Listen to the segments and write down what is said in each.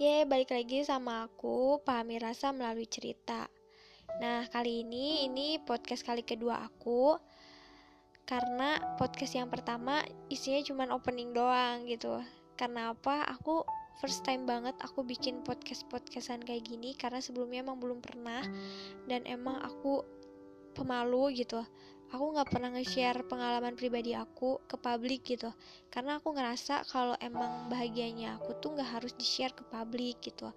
Ye, balik lagi sama aku, pahami rasa melalui cerita. Nah, kali ini ini podcast kali kedua aku. Karena podcast yang pertama isinya cuma opening doang gitu. Karena apa? Aku first time banget aku bikin podcast-podcastan kayak gini karena sebelumnya emang belum pernah dan emang aku pemalu gitu aku nggak pernah nge-share pengalaman pribadi aku ke publik gitu. Karena aku ngerasa kalau emang bahagianya aku tuh nggak harus di-share ke publik gitu.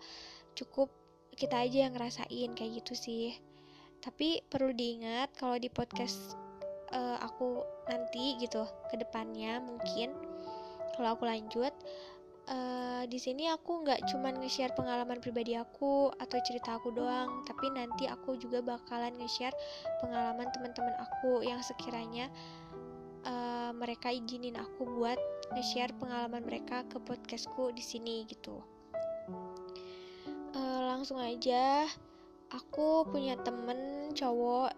Cukup kita aja yang ngerasain kayak gitu sih. Tapi perlu diingat kalau di podcast uh, aku nanti gitu ke depannya mungkin kalau aku lanjut uh, di sini aku nggak cuman nge-share pengalaman pribadi aku atau cerita aku doang, tapi nanti aku juga bakalan nge-share pengalaman teman-teman aku yang sekiranya uh, mereka izinin aku buat nge-share pengalaman mereka ke podcastku di sini gitu. Uh, langsung aja, aku punya temen cowok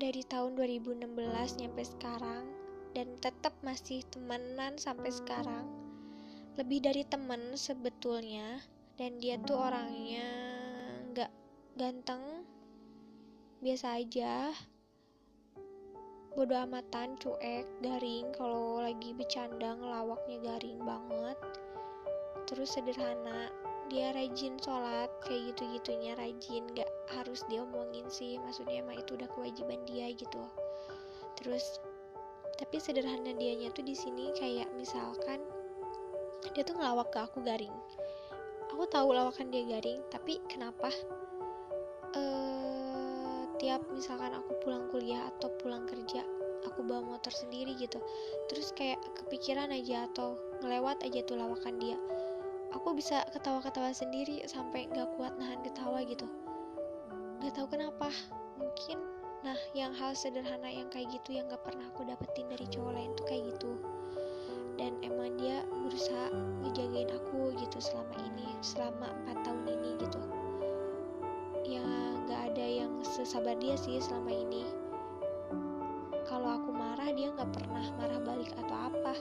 dari tahun 2016 nyampe sekarang dan tetap masih temenan sampai sekarang lebih dari temen sebetulnya dan dia tuh orangnya nggak ganteng biasa aja. Bodo amatan cuek garing kalau lagi bercanda ngelawaknya garing banget. Terus sederhana dia rajin sholat kayak gitu gitunya rajin nggak harus diomongin sih maksudnya emang itu udah kewajiban dia gitu. Terus tapi sederhana dianya tuh di sini kayak misalkan dia tuh ngelawak ke aku garing. Aku tahu lawakan dia garing tapi kenapa? Uh, tiap misalkan aku pulang kuliah atau pulang kerja aku bawa motor sendiri gitu. Terus kayak kepikiran aja atau ngelewat aja tuh lawakan dia. Aku bisa ketawa-ketawa sendiri sampai nggak kuat nahan ketawa gitu. Nggak tahu kenapa. Mungkin nah yang hal sederhana yang kayak gitu yang gak pernah aku dapetin dari cowok lain tuh kayak gitu dan emang dia berusaha ngejagain aku gitu selama ini selama empat tahun ini gitu. Ya nggak ada yang sesabar dia sih selama ini. Kalau aku marah dia nggak pernah marah balik atau apa.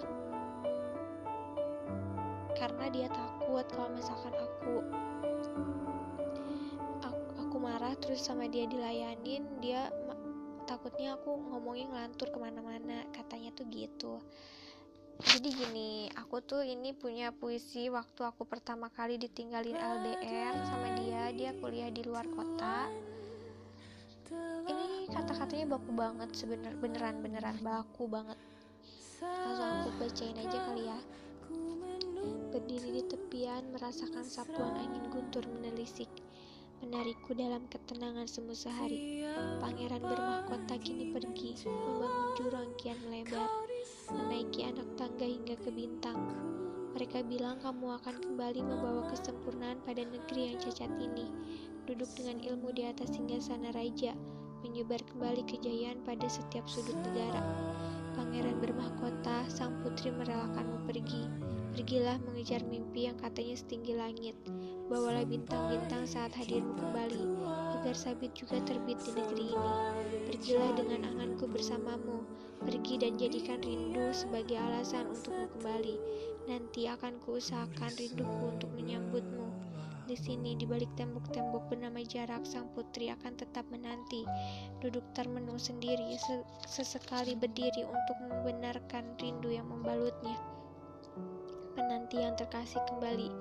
Karena dia takut kalau misalkan aku marah terus sama dia dilayanin dia takutnya aku ngomongin ngelantur ke mana-mana katanya tuh gitu jadi gini aku tuh ini punya puisi waktu aku pertama kali ditinggalin LDR sama dia. Dia kuliah di luar kota. Ini kata-katanya baku banget sebener beneran beneran baku banget. Langsung aku bacain aja kali ya. Berdiri di tepian merasakan sapuan angin guntur menelisik menarikku dalam ketenangan semu sehari. Pangeran bermahkota kini pergi, membangun jurang kian melebar, menaiki anak tangga hingga ke bintang. Mereka bilang kamu akan kembali membawa kesempurnaan pada negeri yang cacat ini, duduk dengan ilmu di atas hingga sana raja, menyebar kembali kejayaan pada setiap sudut negara. Pangeran bermahkota, sang putri merelakanmu pergi. Pergilah mengejar mimpi yang katanya setinggi langit. Bawalah bintang-bintang saat hadirmu kembali, agar sabit juga terbit di negeri ini. Pergilah dengan anganku bersamamu, pergi dan jadikan rindu sebagai alasan untukmu kembali. Nanti akan kuusahakan rinduku untuk menyambutmu. Di sini, di balik tembok-tembok bernama jarak, sang putri akan tetap menanti. Duduk termenung sendiri, sesekali berdiri untuk membenarkan rindu yang membalutnya penanti yang terkasih kembali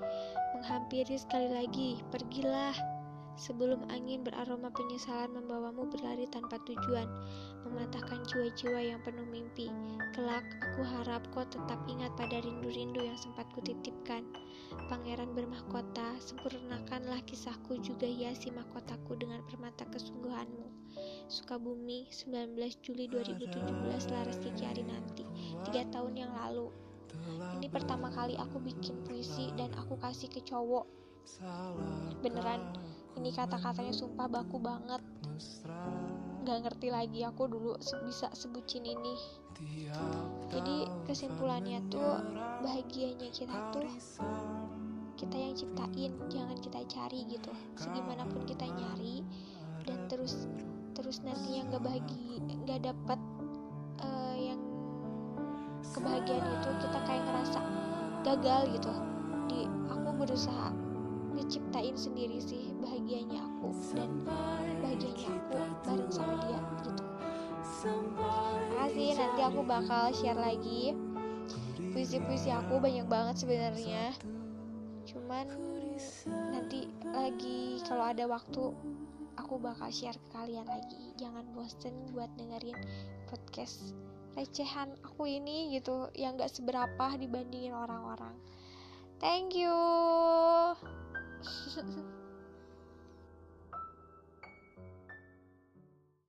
menghampiri sekali lagi pergilah sebelum angin beraroma penyesalan membawamu berlari tanpa tujuan mematahkan jiwa-jiwa yang penuh mimpi. Kelak aku harap kau tetap ingat pada rindu-rindu yang sempat kutitipkan. Pangeran bermahkota sempurnakanlah kisahku juga hiasi mahkotaku dengan permata kesungguhanmu. Sukabumi 19 Juli 2017 laras kiki hari nanti tiga tahun yang lalu. Ini pertama kali aku bikin puisi dan aku kasih ke cowok. Beneran ini kata-katanya sumpah baku banget. Gak ngerti lagi aku dulu bisa sebutin ini. Jadi kesimpulannya tuh bahagianya kita tuh kita yang ciptain jangan kita cari gitu. Segimanapun kita nyari dan terus terus nanti yang gak bahagia gak dapet uh, yang kebahagiaan itu kita kayak ngerasa gagal gitu. Di aku berusaha ngeciptain sendiri sih bahagianya aku dan bahagianya aku bareng sama dia gitu. Makasih nanti aku bakal share lagi. Puisi-puisi aku banyak banget sebenarnya. Cuman nanti lagi kalau ada waktu aku bakal share ke kalian lagi. Jangan bosen buat dengerin podcast recehan aku ini gitu yang gak seberapa dibandingin orang-orang. Thank you 是